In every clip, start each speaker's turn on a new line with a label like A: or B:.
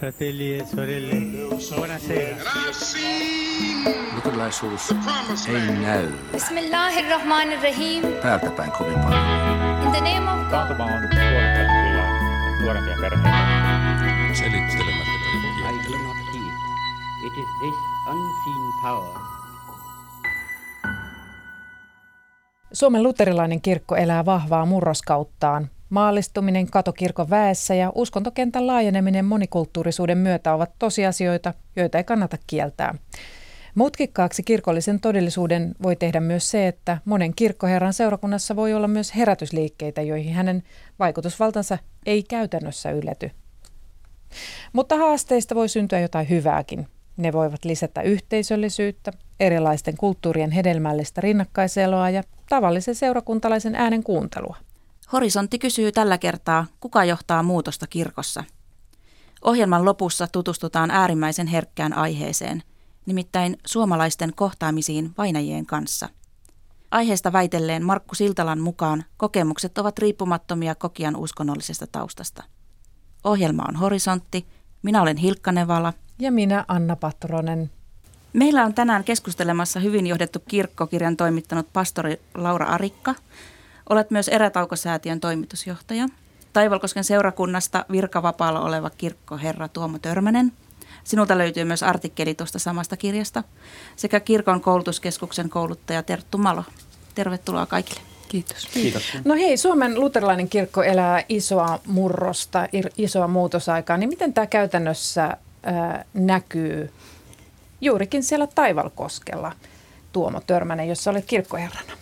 A: Fratelli e sorelle, buonasera.
B: Luterilaisuus ei näy
C: Bismillahirrahmanirrahim.
B: kovin paljon.
C: In the name of.
D: Taantuma on nuorempia perheitä.
B: Selittelemättä
E: I. It is this unseen power
F: Suomen luterilainen kirkko elää vahvaa murroskauttaan. Maallistuminen katokirkon väessä ja uskontokentän laajeneminen monikulttuurisuuden myötä ovat tosiasioita, joita ei kannata kieltää. Mutkikkaaksi kirkollisen todellisuuden voi tehdä myös se, että monen kirkkoherran seurakunnassa voi olla myös herätysliikkeitä, joihin hänen vaikutusvaltansa ei käytännössä ylety. Mutta haasteista voi syntyä jotain hyvääkin. Ne voivat lisätä yhteisöllisyyttä, erilaisten kulttuurien hedelmällistä rinnakkaiseloa ja tavallisen seurakuntalaisen äänen kuuntelua.
G: Horisontti kysyy tällä kertaa, kuka johtaa muutosta kirkossa. Ohjelman lopussa tutustutaan äärimmäisen herkkään aiheeseen, nimittäin suomalaisten kohtaamisiin vainajien kanssa. Aiheesta väitelleen Markku Siltalan mukaan kokemukset ovat riippumattomia kokijan uskonnollisesta taustasta. Ohjelma on Horisontti. Minä olen Hilkka Nevala.
F: Ja minä Anna Patronen.
G: Meillä on tänään keskustelemassa hyvin johdettu kirkkokirjan toimittanut pastori Laura Arikka. Olet myös Erätaukosäätiön toimitusjohtaja. Taivalkosken seurakunnasta virkavapaalla oleva kirkkoherra Tuomo Törmänen. Sinulta löytyy myös artikkeli tuosta samasta kirjasta. Sekä kirkon koulutuskeskuksen kouluttaja Terttu Malo. Tervetuloa kaikille.
F: Kiitos.
D: Kiitos.
F: No hei, Suomen luterilainen kirkko elää isoa murrosta, isoa muutosaikaa. Niin miten tämä käytännössä ää, näkyy juurikin siellä Taivalkoskella, Tuomo Törmänen, jossa olet kirkkoherrana?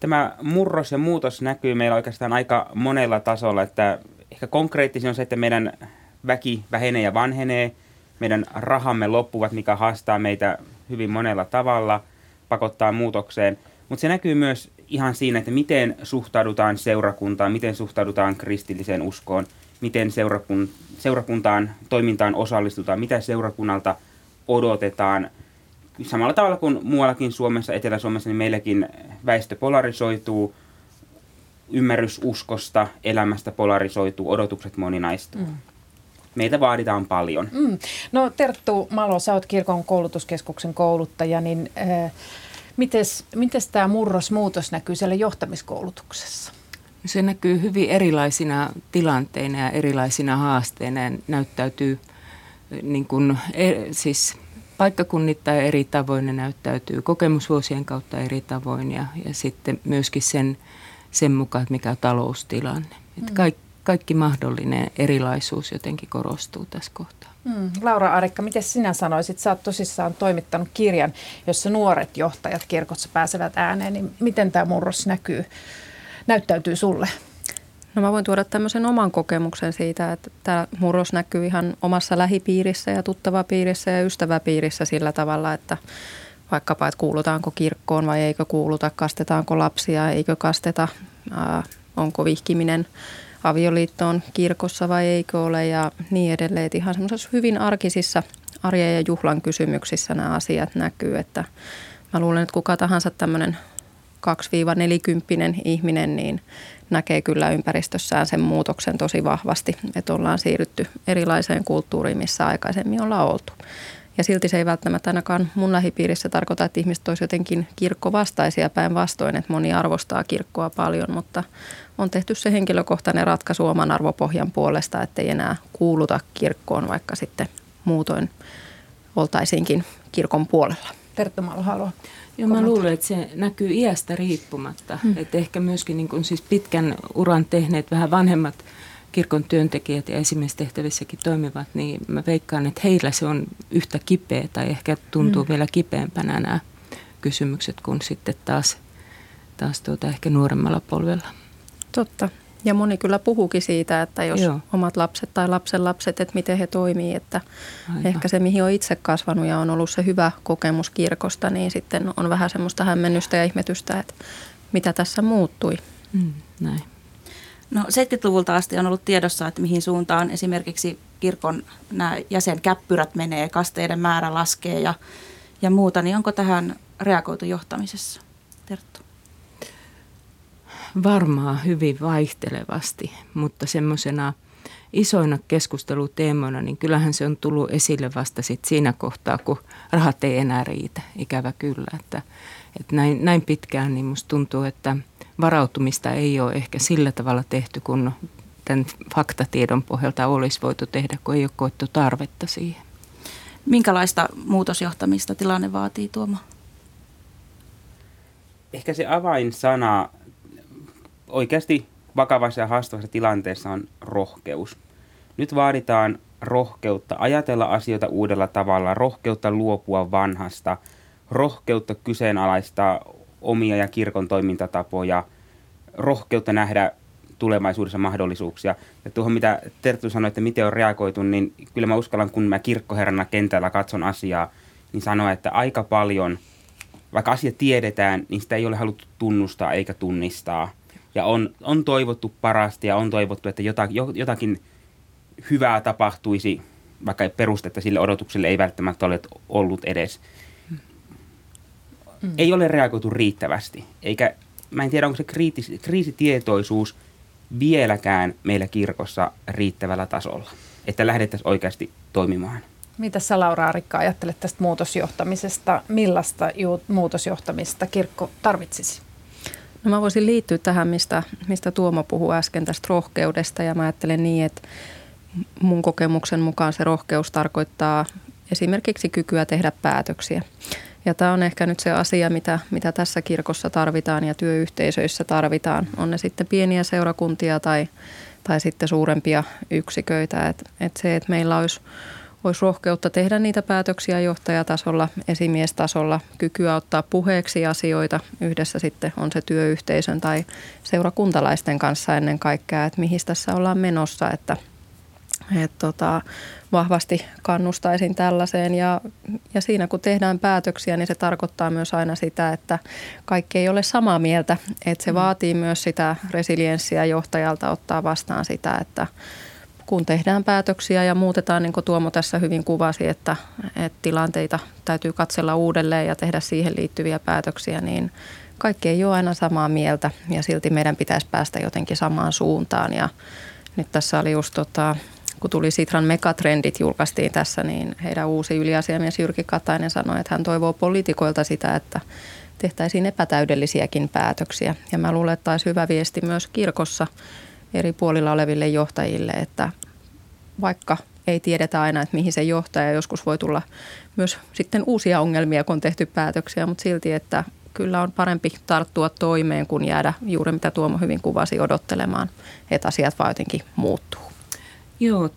H: Tämä murros ja muutos näkyy meillä oikeastaan aika monella tasolla, että ehkä konkreettisin on se, että meidän väki vähenee ja vanhenee, meidän rahamme loppuvat, mikä haastaa meitä hyvin monella tavalla, pakottaa muutokseen, mutta se näkyy myös ihan siinä, että miten suhtaudutaan seurakuntaan, miten suhtaudutaan kristilliseen uskoon, miten seurakun, seurakuntaan toimintaan osallistutaan, mitä seurakunnalta odotetaan. Samalla tavalla kuin muuallakin Suomessa, Etelä-Suomessa, niin meilläkin väestö polarisoituu, ymmärrys uskosta, elämästä polarisoituu, odotukset moninaistuu. Mm. Meitä vaaditaan paljon.
F: Mm. No Terttu Malo, sä oot kirkon koulutuskeskuksen kouluttaja, niin äh, mites, mites tämä murros, muutos näkyy siellä johtamiskoulutuksessa?
I: Se näkyy hyvin erilaisina tilanteina ja erilaisina haasteina ja näyttäytyy eh, niin kuin, e- siis paikkakunnittain eri tavoin ne näyttäytyy kokemusvuosien kautta eri tavoin ja, ja sitten myöskin sen, sen mukaan, että mikä on taloustilanne. Että kaikki, kaikki mahdollinen erilaisuus jotenkin korostuu tässä kohtaa.
F: Mm. Laura Arikka, miten sinä sanoisit? Sä oot tosissaan toimittanut kirjan, jossa nuoret johtajat kirkossa pääsevät ääneen, niin miten tämä murros näkyy, näyttäytyy sulle?
J: No mä voin tuoda tämmöisen oman kokemuksen siitä, että tämä murros näkyy ihan omassa lähipiirissä ja tuttavapiirissä ja ystäväpiirissä sillä tavalla, että vaikkapa, että kuulutaanko kirkkoon vai eikö kuuluta, kastetaanko lapsia, eikö kasteta, ää, onko vihkiminen avioliittoon kirkossa vai eikö ole ja niin edelleen. Että ihan semmoisessa hyvin arkisissa arjen ja juhlan kysymyksissä nämä asiat näkyy, että mä luulen, että kuka tahansa tämmöinen 2-40 ihminen, niin näkee kyllä ympäristössään sen muutoksen tosi vahvasti, että ollaan siirrytty erilaiseen kulttuuriin, missä aikaisemmin ollaan oltu. Ja silti se ei välttämättä ainakaan mun lähipiirissä tarkoita, että ihmiset olisivat jotenkin kirkkovastaisia päinvastoin, että moni arvostaa kirkkoa paljon, mutta on tehty se henkilökohtainen ratkaisu oman arvopohjan puolesta, että ei enää kuuluta kirkkoon, vaikka sitten muutoin oltaisiinkin kirkon puolella.
F: Terttu Malo haluaa.
I: Joo, mä luulen, että se näkyy iästä riippumatta. Hmm. Että ehkä myöskin niin kun siis pitkän uran tehneet vähän vanhemmat kirkon työntekijät ja esimiestehtävissäkin toimivat, niin mä veikkaan, että heillä se on yhtä kipeä tai ehkä tuntuu hmm. vielä kipeämpänä nämä kysymykset kuin sitten taas, taas tuota ehkä nuoremmalla polvella.
J: Totta. Ja moni kyllä puhuukin siitä, että jos
I: Joo.
J: omat lapset tai lapsen lapset, että miten he toimii, että
I: Aivan.
J: ehkä se, mihin on itse kasvanut ja on ollut se hyvä kokemus kirkosta, niin sitten on vähän semmoista hämmennystä ja ihmetystä, että mitä tässä muuttui.
I: Mm, näin.
G: No 70-luvulta asti on ollut tiedossa, että mihin suuntaan esimerkiksi kirkon nämä jäsenkäppyrät menee, kasteiden määrä laskee ja, ja muuta, niin onko tähän reagoitu johtamisessa? Terttu.
I: Varmaan hyvin vaihtelevasti, mutta semmoisena isoina keskusteluteemoina, niin kyllähän se on tullut esille vasta sit siinä kohtaa, kun rahat ei enää riitä, ikävä kyllä. Että, että näin, näin pitkään niin musta tuntuu, että varautumista ei ole ehkä sillä tavalla tehty, kun tämän faktatiedon pohjalta olisi voitu tehdä, kun ei ole koettu tarvetta siihen.
G: Minkälaista muutosjohtamista tilanne vaatii, Tuomo?
H: Ehkä se avainsana oikeasti vakavassa ja haastavassa tilanteessa on rohkeus. Nyt vaaditaan rohkeutta ajatella asioita uudella tavalla, rohkeutta luopua vanhasta, rohkeutta kyseenalaistaa omia ja kirkon toimintatapoja, rohkeutta nähdä tulevaisuudessa mahdollisuuksia. Ja tuohon, mitä Terttu sanoi, että miten on reagoitu, niin kyllä mä uskallan, kun mä kirkkoherrana kentällä katson asiaa, niin sanoa, että aika paljon, vaikka asia tiedetään, niin sitä ei ole haluttu tunnustaa eikä tunnistaa. Ja on, on toivottu parasti ja on toivottu, että jotakin hyvää tapahtuisi, vaikka perustetta sille odotukselle ei välttämättä ole ollut edes. Mm. Ei ole reagoitu riittävästi, eikä mä en tiedä, onko se kriitis, kriisitietoisuus vieläkään meillä kirkossa riittävällä tasolla, että lähdettäisiin oikeasti toimimaan.
F: Mitä sä Laura Arikka ajattelet tästä muutosjohtamisesta? Millaista muutosjohtamista kirkko tarvitsisi?
J: No mä voisin liittyä tähän, mistä, mistä Tuomo puhui äsken tästä rohkeudesta ja mä ajattelen niin, että mun kokemuksen mukaan se rohkeus tarkoittaa esimerkiksi kykyä tehdä päätöksiä. Ja tämä on ehkä nyt se asia, mitä, mitä tässä kirkossa tarvitaan ja työyhteisöissä tarvitaan. On ne sitten pieniä seurakuntia tai, tai sitten suurempia yksiköitä. Et, et se, että meillä olisi, olisi rohkeutta tehdä niitä päätöksiä johtajatasolla, esimiestasolla, kykyä ottaa puheeksi asioita yhdessä sitten on se työyhteisön tai seurakuntalaisten kanssa ennen kaikkea, että mihin tässä ollaan menossa, että – et tota, vahvasti kannustaisin tällaiseen ja, ja siinä kun tehdään päätöksiä, niin se tarkoittaa myös aina sitä, että kaikki ei ole samaa mieltä. Että se mm. vaatii myös sitä resilienssiä johtajalta ottaa vastaan sitä, että kun tehdään päätöksiä ja muutetaan, niin kuin Tuomo tässä hyvin kuvasi, että, että tilanteita täytyy katsella uudelleen ja tehdä siihen liittyviä päätöksiä, niin kaikki ei ole aina samaa mieltä ja silti meidän pitäisi päästä jotenkin samaan suuntaan. Ja nyt tässä oli just tota, kun tuli Sitran megatrendit julkaistiin tässä, niin heidän uusi yliasiamies Jyrki Katainen sanoi, että hän toivoo poliitikoilta sitä, että tehtäisiin epätäydellisiäkin päätöksiä. Ja mä luulen, että olisi hyvä viesti myös kirkossa eri puolilla oleville johtajille, että vaikka ei tiedetä aina, että mihin se johtaa ja joskus voi tulla myös sitten uusia ongelmia, kun on tehty päätöksiä, mutta silti, että kyllä on parempi tarttua toimeen kuin jäädä juuri mitä Tuomo hyvin kuvasi odottelemaan, että asiat vaan jotenkin muuttuu.
I: Joo,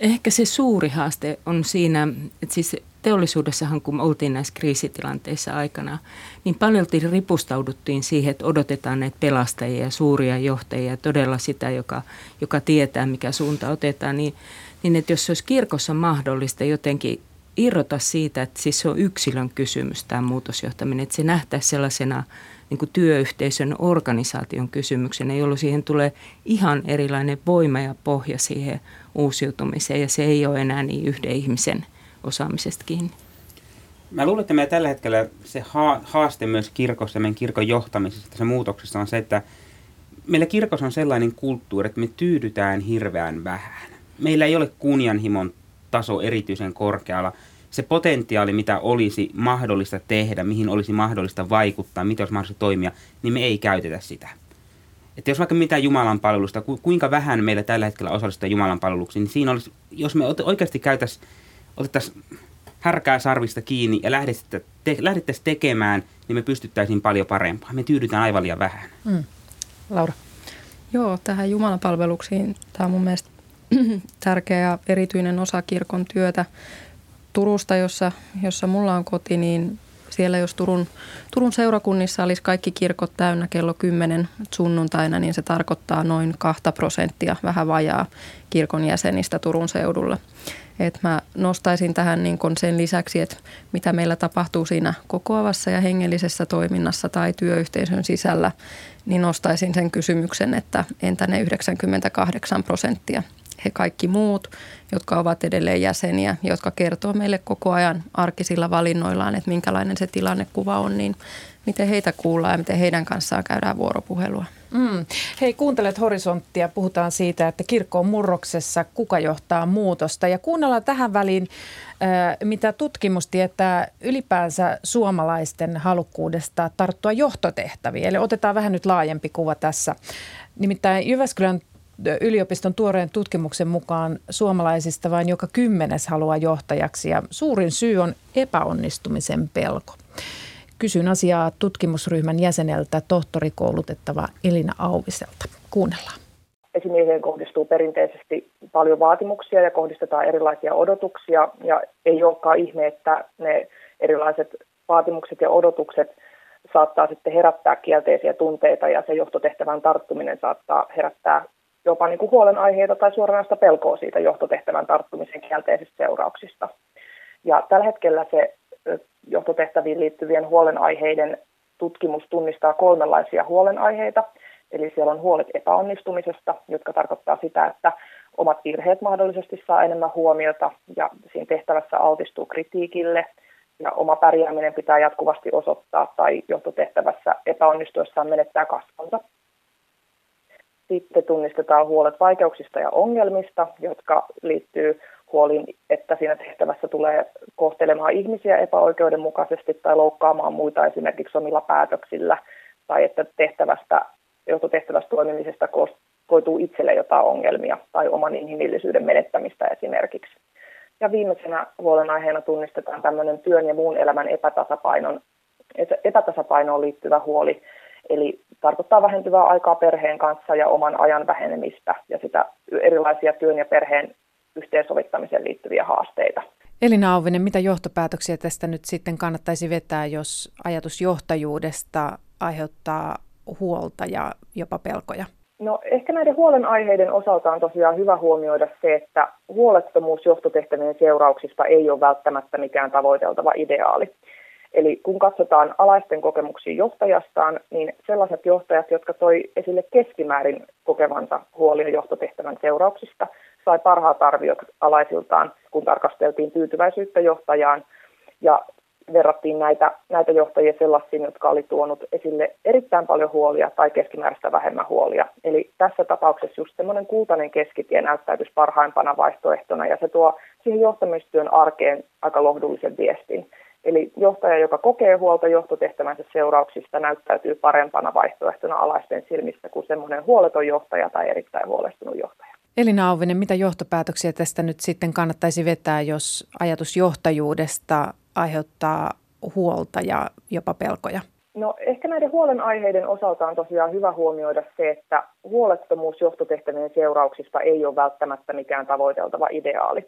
I: ehkä se suuri haaste on siinä, että siis teollisuudessahan kun oltiin näissä kriisitilanteissa aikana, niin paljon ripustauduttiin siihen, että odotetaan näitä pelastajia ja suuria johtajia, todella sitä, joka, joka tietää, mikä suunta otetaan, niin, niin että jos se olisi kirkossa mahdollista jotenkin irrota siitä, että siis se on yksilön kysymys tämä muutosjohtaminen, että se nähtäisi sellaisena – niin kuin työyhteisön organisaation kysymyksenä, jolloin siihen tulee ihan erilainen voima ja pohja siihen uusiutumiseen ja se ei ole enää niin yhden ihmisen osaamisesta kiinni.
H: Mä luulen, että meillä tällä hetkellä se haaste myös kirkossa ja meidän kirkon johtamisessa, se muutoksessa on se, että meillä kirkossa on sellainen kulttuuri, että me tyydytään hirveän vähän. Meillä ei ole kunnianhimon taso erityisen korkealla se potentiaali, mitä olisi mahdollista tehdä, mihin olisi mahdollista vaikuttaa, mitä olisi mahdollista toimia, niin me ei käytetä sitä. Että jos vaikka mitään Jumalan palvelusta, kuinka vähän meillä tällä hetkellä osallistutaan Jumalan palveluksiin, niin siinä olisi, jos me oikeasti käytäisiin, otettaisiin härkää sarvista kiinni ja lähdettäisiin te, lähdettäisiin tekemään, niin me pystyttäisiin paljon parempaan. Me tyydytään aivan liian vähän. Mm.
F: Laura.
J: Joo, tähän Jumalan palveluksiin tämä on mun mielestä tärkeä ja erityinen osa kirkon työtä. Turusta, jossa, jossa mulla on koti, niin siellä jos Turun, Turun seurakunnissa olisi kaikki kirkot täynnä kello 10 sunnuntaina, niin se tarkoittaa noin 2 prosenttia, vähän vajaa kirkon jäsenistä Turun seudulla. Et mä nostaisin tähän niin sen lisäksi, että mitä meillä tapahtuu siinä kokoavassa ja hengellisessä toiminnassa tai työyhteisön sisällä, niin nostaisin sen kysymyksen, että entä ne 98 prosenttia – he kaikki muut, jotka ovat edelleen jäseniä, jotka kertoo meille koko ajan arkisilla valinnoillaan, että minkälainen se tilannekuva on, niin miten heitä kuullaan ja miten heidän kanssaan käydään vuoropuhelua.
F: Mm. Hei, kuuntelet Horisonttia. Puhutaan siitä, että kirkko on murroksessa, kuka johtaa muutosta. Ja kuunnellaan tähän väliin, mitä tutkimus tietää ylipäänsä suomalaisten halukkuudesta tarttua johtotehtäviin. Eli otetaan vähän nyt laajempi kuva tässä. Nimittäin Jyväskylän yliopiston tuoreen tutkimuksen mukaan suomalaisista vain joka kymmenes haluaa johtajaksi ja suurin syy on epäonnistumisen pelko. Kysyn asiaa tutkimusryhmän jäseneltä tohtorikoulutettava Elina Auviselta. Kuunnellaan.
K: Esimieheen kohdistuu perinteisesti paljon vaatimuksia ja kohdistetaan erilaisia odotuksia ja ei olekaan ihme, että ne erilaiset vaatimukset ja odotukset saattaa sitten herättää kielteisiä tunteita ja se johtotehtävän tarttuminen saattaa herättää jopa niin kuin huolenaiheita tai suoranaista pelkoa siitä johtotehtävän tarttumisen kielteisistä seurauksista. Ja tällä hetkellä se johtotehtäviin liittyvien huolenaiheiden tutkimus tunnistaa kolmenlaisia huolenaiheita. Eli siellä on huolet epäonnistumisesta, jotka tarkoittaa sitä, että omat virheet mahdollisesti saa enemmän huomiota ja siinä tehtävässä altistuu kritiikille ja oma pärjääminen pitää jatkuvasti osoittaa tai johtotehtävässä epäonnistuessaan menettää kasvonsa. Sitten tunnistetaan huolet vaikeuksista ja ongelmista, jotka liittyy huoliin, että siinä tehtävässä tulee kohtelemaan ihmisiä epäoikeudenmukaisesti tai loukkaamaan muita esimerkiksi omilla päätöksillä, tai että tehtävästä, johtotehtävästä toimimisesta koituu itselle jotain ongelmia tai oman inhimillisyyden menettämistä esimerkiksi. Ja viimeisenä huolenaiheena tunnistetaan tämmöinen työn ja muun elämän epätasapainon, epätasapainoon liittyvä huoli, Eli tarkoittaa vähentyvää aikaa perheen kanssa ja oman ajan vähenemistä ja sitä erilaisia työn ja perheen yhteensovittamiseen liittyviä haasteita.
F: Elina Auvinen, mitä johtopäätöksiä tästä nyt sitten kannattaisi vetää, jos ajatus johtajuudesta aiheuttaa huolta ja jopa pelkoja?
K: No ehkä näiden huolenaiheiden osalta on tosiaan hyvä huomioida se, että huolettomuus johtotehtävien seurauksista ei ole välttämättä mikään tavoiteltava ideaali. Eli kun katsotaan alaisten kokemuksia johtajastaan, niin sellaiset johtajat, jotka toi esille keskimäärin kokevansa huolia johtotehtävän seurauksista, sai parhaat arviot alaisiltaan, kun tarkasteltiin tyytyväisyyttä johtajaan ja verrattiin näitä, näitä johtajia sellaisiin, jotka oli tuonut esille erittäin paljon huolia tai keskimääräistä vähemmän huolia. Eli tässä tapauksessa just semmoinen kultainen keskitie näyttäytyisi parhaimpana vaihtoehtona ja se tuo siihen johtamistyön arkeen aika lohdullisen viestin. Eli johtaja, joka kokee huolta johtotehtävänsä seurauksista, näyttäytyy parempana vaihtoehtona alaisten silmissä kuin semmoinen huoleton johtaja tai erittäin huolestunut johtaja.
F: Elina Auvinen, mitä johtopäätöksiä tästä nyt sitten kannattaisi vetää, jos ajatus johtajuudesta aiheuttaa huolta ja jopa pelkoja?
K: No ehkä näiden huolenaiheiden osalta on tosiaan hyvä huomioida se, että huolettomuus johtotehtävien seurauksista ei ole välttämättä mikään tavoiteltava ideaali.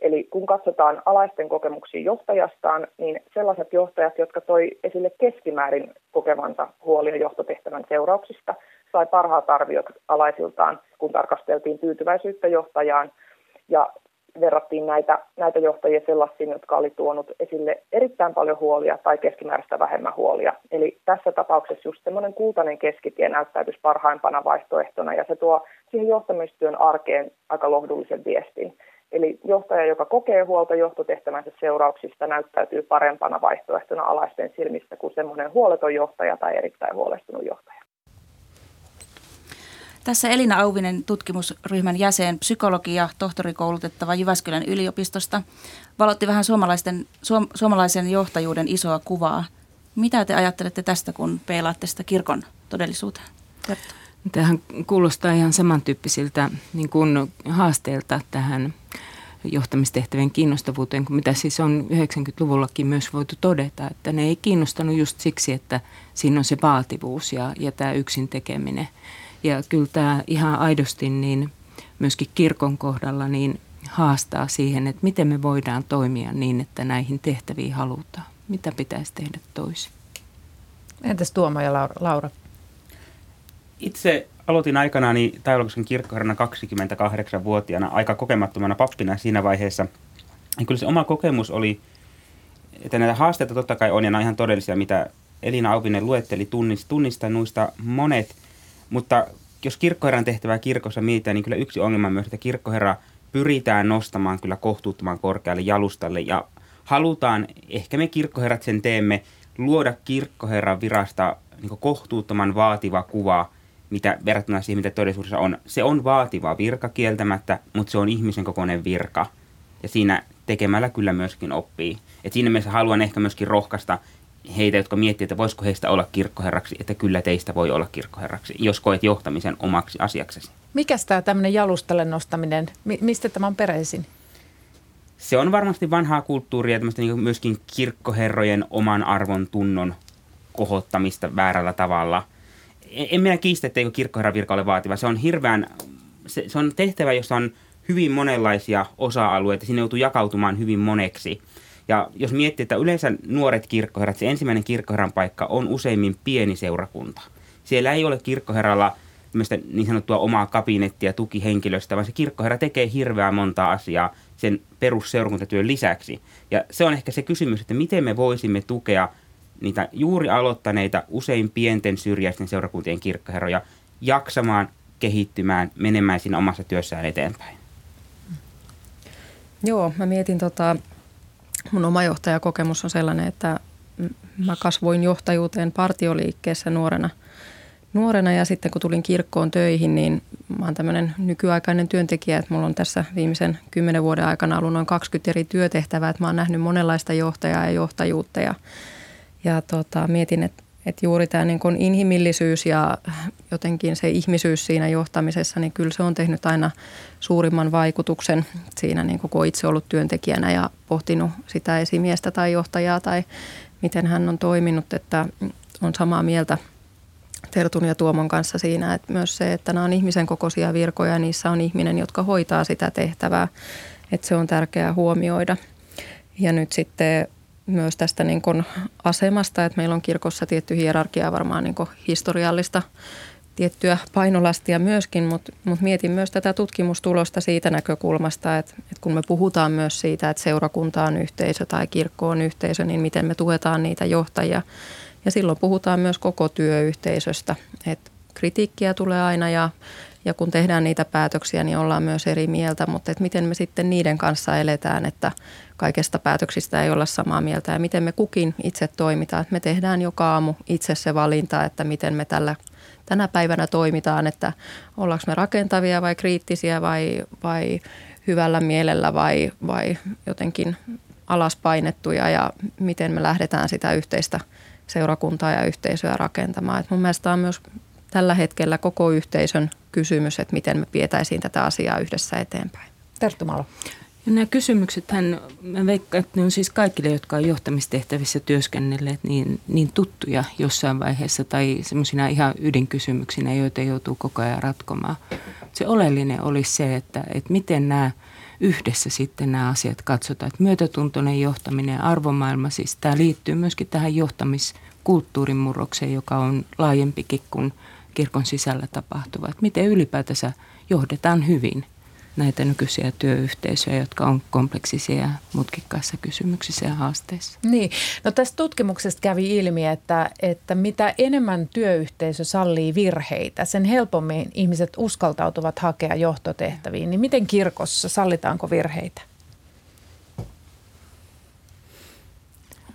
K: Eli kun katsotaan alaisten kokemuksia johtajastaan, niin sellaiset johtajat, jotka toi esille keskimäärin kokevansa huolia johtotehtävän seurauksista, sai parhaat arviot alaisiltaan, kun tarkasteltiin tyytyväisyyttä johtajaan ja verrattiin näitä, näitä johtajia sellaisiin, jotka oli tuonut esille erittäin paljon huolia tai keskimääräistä vähemmän huolia. Eli tässä tapauksessa just semmoinen kultainen keskitie näyttäytyisi parhaimpana vaihtoehtona ja se tuo siihen johtamistyön arkeen aika lohdullisen viestin. Eli johtaja, joka kokee huolta johtotehtävänsä seurauksista, näyttäytyy parempana vaihtoehtona alaisten silmistä kuin semmoinen huoleton johtaja tai erittäin huolestunut johtaja.
G: Tässä Elina Auvinen tutkimusryhmän jäsen, psykologi ja tohtorikoulutettava Jyväskylän yliopistosta, valotti vähän suomalaisten, suom, suomalaisen johtajuuden isoa kuvaa. Mitä te ajattelette tästä, kun peilaatte sitä kirkon todellisuuteen?
I: Tähän kuulostaa ihan samantyyppisiltä niin kuin haasteilta tähän johtamistehtävien kiinnostavuuteen, kuin mitä siis on 90-luvullakin myös voitu todeta, että ne ei kiinnostanut just siksi, että siinä on se vaativuus ja, ja tämä yksin tekeminen. Ja kyllä tämä ihan aidosti niin myöskin kirkon kohdalla niin haastaa siihen, että miten me voidaan toimia niin, että näihin tehtäviin halutaan. Mitä pitäisi tehdä toisin?
F: Entäs Tuomo ja Laura?
H: Itse aloitin aikanaani Taivalluksen kirkkoherrana 28-vuotiaana aika kokemattomana pappina siinä vaiheessa. Ja kyllä se oma kokemus oli, että näitä haasteita totta kai on ja nämä on ihan todellisia, mitä Elina Auvinen luetteli, tunnist, tunnistan nuista monet. Mutta jos kirkkoherran tehtävää kirkossa mietitään, niin kyllä yksi ongelma myös, että kirkkoherra pyritään nostamaan kyllä kohtuuttoman korkealle jalustalle ja halutaan, ehkä me kirkkoherrat sen teemme, luoda kirkkoherran virasta niin kohtuuttoman vaativa kuva – mitä verrattuna siihen, mitä todellisuudessa on. Se on vaativa virka kieltämättä, mutta se on ihmisen kokoinen virka. Ja siinä tekemällä kyllä myöskin oppii. Et siinä mielessä haluan ehkä myöskin rohkaista heitä, jotka miettivät, että voisiko heistä olla kirkkoherraksi, että kyllä teistä voi olla kirkkoherraksi, jos koet johtamisen omaksi asiaksesi.
F: Mikä tämä tämmöinen jalustalle nostaminen, mi- mistä tämä on peräisin?
H: Se on varmasti vanhaa kulttuuria, tämmöistä niin myöskin kirkkoherrojen oman arvon tunnon kohottamista väärällä tavalla. En, minä kiistä, etteikö kirkkoherran virka ole vaativa. Se on hirveän, se, se on tehtävä, jossa on hyvin monenlaisia osa-alueita. Siinä joutuu jakautumaan hyvin moneksi. Ja jos miettii, että yleensä nuoret kirkkoherrat, se ensimmäinen kirkkoherran paikka on useimmin pieni seurakunta. Siellä ei ole kirkkoherralla niin sanottua omaa kabinettia tukihenkilöstä, vaan se kirkkoherra tekee hirveän monta asiaa sen perusseurakuntatyön lisäksi. Ja se on ehkä se kysymys, että miten me voisimme tukea niitä juuri aloittaneita, usein pienten syrjäisten seurakuntien kirkkoherroja jaksamaan, kehittymään, menemään siinä omassa työssään eteenpäin.
J: Joo, mä mietin tota, mun oma johtajakokemus on sellainen, että mä kasvoin johtajuuteen partioliikkeessä nuorena. Nuorena ja sitten kun tulin kirkkoon töihin, niin mä oon tämmöinen nykyaikainen työntekijä, että mulla on tässä viimeisen kymmenen vuoden aikana ollut noin 20 eri työtehtävää, että mä oon nähnyt monenlaista johtajaa ja johtajuutta ja, ja tota, mietin, että että juuri tämä niin kuin inhimillisyys ja jotenkin se ihmisyys siinä johtamisessa, niin kyllä se on tehnyt aina suurimman vaikutuksen siinä, niin kun itse ollut työntekijänä ja pohtinut sitä esimiestä tai johtajaa tai miten hän on toiminut, että on samaa mieltä Tertun ja Tuomon kanssa siinä, että myös se, että nämä on ihmisen kokoisia virkoja ja niissä on ihminen, jotka hoitaa sitä tehtävää, että se on tärkeää huomioida. Ja nyt sitten myös tästä niin kuin asemasta, että meillä on kirkossa tietty hierarkia varmaan niin kuin historiallista tiettyä painolastia myöskin, mutta, mutta mietin myös tätä tutkimustulosta siitä näkökulmasta, että, että kun me puhutaan myös siitä, että seurakunta on yhteisö tai kirkko on yhteisö, niin miten me tuetaan niitä johtajia. Ja silloin puhutaan myös koko työyhteisöstä, että kritiikkiä tulee aina ja, ja kun tehdään niitä päätöksiä, niin ollaan myös eri mieltä, mutta että miten me sitten niiden kanssa eletään, että kaikesta päätöksistä ei olla samaa mieltä ja miten me kukin itse toimitaan. Me tehdään joka aamu itse se valinta, että miten me tällä, tänä päivänä toimitaan, että ollaanko me rakentavia vai kriittisiä vai, vai hyvällä mielellä vai, vai jotenkin alaspainettuja ja miten me lähdetään sitä yhteistä seurakuntaa ja yhteisöä rakentamaan. Et mun mielestä on myös tällä hetkellä koko yhteisön kysymys, että miten me vietäisiin tätä asiaa yhdessä eteenpäin.
F: Tertumalo.
I: Ja nämä kysymykset, mä veikkaan, että ne on siis kaikille, jotka on johtamistehtävissä työskennelleet, niin, niin tuttuja jossain vaiheessa tai semmoisina ihan ydinkysymyksinä, joita joutuu koko ajan ratkomaan. Se oleellinen olisi se, että, että miten nämä yhdessä sitten nämä asiat katsotaan. Että myötätuntoinen johtaminen ja arvomaailma, siis tämä liittyy myöskin tähän johtamiskulttuurin murrokseen, joka on laajempikin kuin kirkon sisällä tapahtuva. Että miten ylipäätänsä johdetaan hyvin – näitä nykyisiä työyhteisöjä, jotka on kompleksisia ja mutkikkaissa kysymyksissä ja haasteissa.
F: Niin, no tästä tutkimuksesta kävi ilmi, että, että mitä enemmän työyhteisö sallii virheitä, sen helpommin ihmiset uskaltautuvat hakea johtotehtäviin. Niin miten kirkossa, sallitaanko virheitä?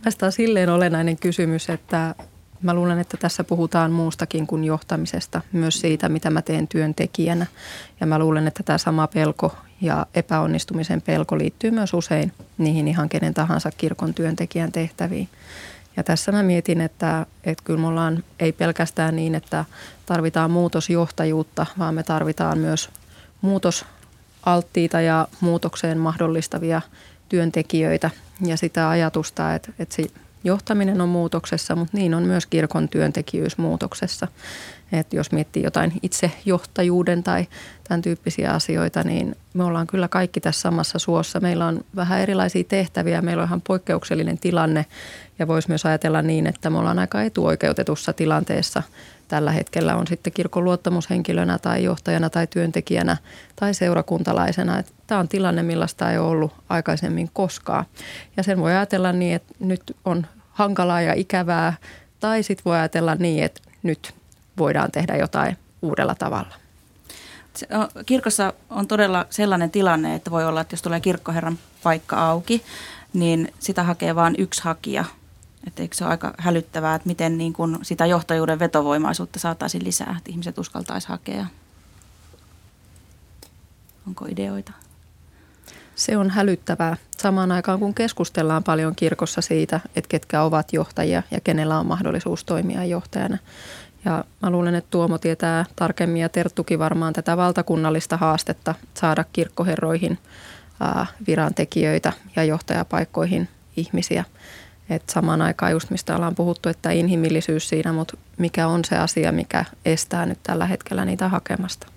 J: Tästä on silleen olennainen kysymys, että Mä luulen, että tässä puhutaan muustakin kuin johtamisesta, myös siitä, mitä mä teen työntekijänä. Ja mä luulen, että tämä sama pelko ja epäonnistumisen pelko liittyy myös usein niihin ihan kenen tahansa kirkon työntekijän tehtäviin. Ja tässä mä mietin, että, että kyllä me ollaan ei pelkästään niin, että tarvitaan muutosjohtajuutta, vaan me tarvitaan myös muutosalttiita ja muutokseen mahdollistavia työntekijöitä ja sitä ajatusta, että, että johtaminen on muutoksessa, mutta niin on myös kirkon työntekijyys muutoksessa. Et jos miettii jotain itsejohtajuuden tai tämän tyyppisiä asioita, niin me ollaan kyllä kaikki tässä samassa suossa. Meillä on vähän erilaisia tehtäviä, meillä on ihan poikkeuksellinen tilanne ja voisi myös ajatella niin, että me ollaan aika etuoikeutetussa tilanteessa tällä hetkellä on sitten kirkon luottamushenkilönä tai johtajana tai työntekijänä tai seurakuntalaisena. Tämä on tilanne, millaista ei ole ollut aikaisemmin koskaan. Ja sen voi ajatella niin, että nyt on hankalaa ja ikävää, tai sitten voi ajatella niin, että nyt voidaan tehdä jotain uudella tavalla.
G: Kirkossa on todella sellainen tilanne, että voi olla, että jos tulee kirkkoherran paikka auki, niin sitä hakee vain yksi hakija. Että eikö se ole aika hälyttävää, että miten niin kun sitä johtajuuden vetovoimaisuutta saataisiin lisää, että ihmiset uskaltaisi hakea. Onko ideoita?
J: Se on hälyttävää. Samaan aikaan kun keskustellaan paljon kirkossa siitä, että ketkä ovat johtajia ja kenellä on mahdollisuus toimia johtajana. Ja mä luulen, että Tuomo tietää tarkemmin ja Terttukin varmaan tätä valtakunnallista haastetta saada kirkkoherroihin virantekijöitä ja johtajapaikkoihin ihmisiä. Et samaan aikaan just mistä ollaan puhuttu, että inhimillisyys siinä, mutta mikä on se asia, mikä estää nyt tällä hetkellä niitä hakemasta?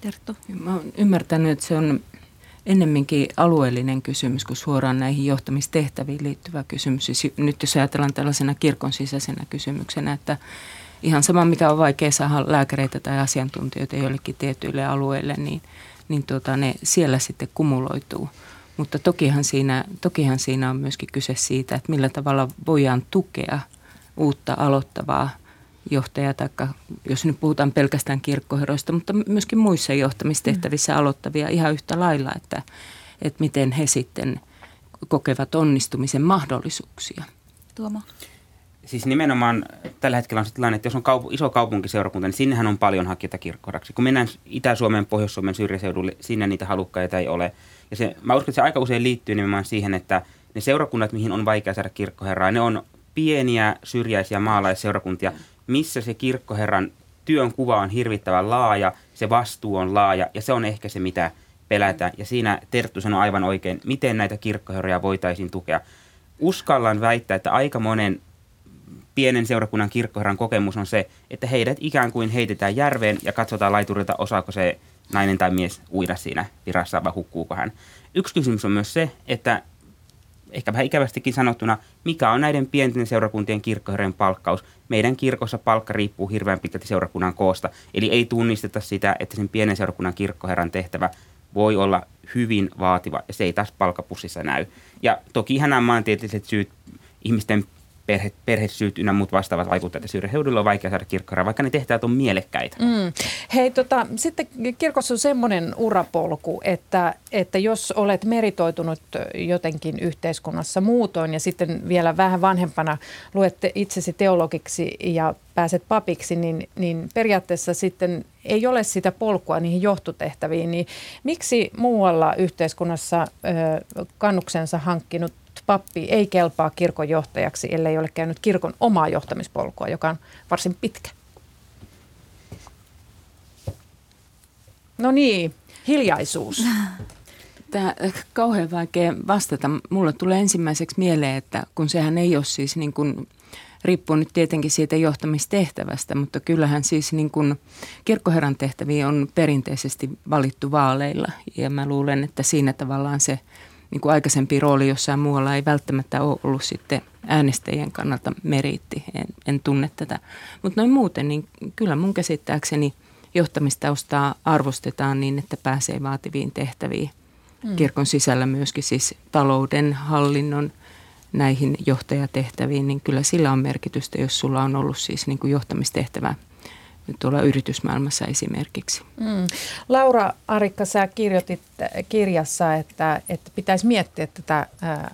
G: Terttu?
I: Mä oon ymmärtänyt, että se on ennemminkin alueellinen kysymys kuin suoraan näihin johtamistehtäviin liittyvä kysymys. Siis nyt jos ajatellaan tällaisena kirkon sisäisenä kysymyksenä, että ihan sama mikä on vaikea saada lääkäreitä tai asiantuntijoita joillekin tietyille alueille, niin, niin tuota, ne siellä sitten kumuloituu. Mutta tokihan siinä, tokihan siinä on myöskin kyse siitä, että millä tavalla voidaan tukea uutta aloittavaa johtajaa, tai jos nyt puhutaan pelkästään kirkkoheroista, mutta myöskin muissa johtamistehtävissä mm. aloittavia ihan yhtä lailla, että, että miten he sitten kokevat onnistumisen mahdollisuuksia.
G: Tuomo?
H: Siis nimenomaan tällä hetkellä on se tilanne, että jos on kaup- iso kaupunkiseurakunta, niin sinnehän on paljon hakijoita kirkkoheraksi. Kun mennään Itä-Suomen, Pohjois-Suomen syrjäseudulle, sinne niitä halukkaita ei ole. Ja se, mä uskon, että se aika usein liittyy nimenomaan siihen, että ne seurakunnat, mihin on vaikea saada kirkkoherraa, ne on pieniä syrjäisiä maalaisseurakuntia, missä se kirkkoherran työn kuva on hirvittävän laaja, se vastuu on laaja ja se on ehkä se, mitä pelätään. Ja siinä Terttu sanoi aivan oikein, miten näitä kirkkoherroja voitaisiin tukea. Uskallan väittää, että aika monen pienen seurakunnan kirkkoherran kokemus on se, että heidät ikään kuin heitetään järveen ja katsotaan laiturilta, osaako se nainen tai mies uida siinä virassa vai hukkuuko hän. Yksi kysymys on myös se, että ehkä vähän ikävästikin sanottuna, mikä on näiden pienten seurakuntien kirkkoherran palkkaus. Meidän kirkossa palkka riippuu hirveän pitkälti seurakunnan koosta, eli ei tunnisteta sitä, että sen pienen seurakunnan kirkkoherran tehtävä voi olla hyvin vaativa, ja se ei taas palkapussissa näy. Ja toki nämä maantieteelliset syyt ihmisten perhe, perhesyyt ynnä muut vastaavat vaikuttajat. Syrjäheudulla on vaikea saada kirkkoherraa, vaikka ne tehtävät on mielekkäitä. Mm.
F: Hei, tota, sitten kirkossa on semmoinen urapolku, että, että jos olet meritoitunut jotenkin yhteiskunnassa muutoin ja sitten vielä vähän vanhempana luette itsesi teologiksi ja pääset papiksi, niin, niin periaatteessa sitten ei ole sitä polkua niihin johtotehtäviin. Niin miksi muualla yhteiskunnassa ö, kannuksensa hankkinut pappi ei kelpaa kirkon johtajaksi, ellei ole käynyt kirkon omaa johtamispolkua, joka on varsin pitkä. No niin, hiljaisuus.
I: Tämä kauhean vaikea vastata. Mulle tulee ensimmäiseksi mieleen, että kun sehän ei ole siis niin kuin, riippuu nyt tietenkin siitä johtamistehtävästä, mutta kyllähän siis niin kuin kirkkoherran tehtäviä on perinteisesti valittu vaaleilla. Ja mä luulen, että siinä tavallaan se – niin kuin aikaisempi rooli jossain muualla ei välttämättä ole ollut sitten äänestäjien kannalta meriitti. En, en tunne tätä. Mutta noin muuten, niin kyllä mun käsittääkseni johtamistaustaa arvostetaan niin, että pääsee vaativiin tehtäviin. Mm. Kirkon sisällä myöskin siis talouden, hallinnon, näihin johtajatehtäviin, niin kyllä sillä on merkitystä, jos sulla on ollut siis niin kuin johtamistehtävä tuolla yritysmaailmassa esimerkiksi. Mm.
F: Laura Arikka, sä kirjoitit kirjassa, että, että pitäisi miettiä tätä ää,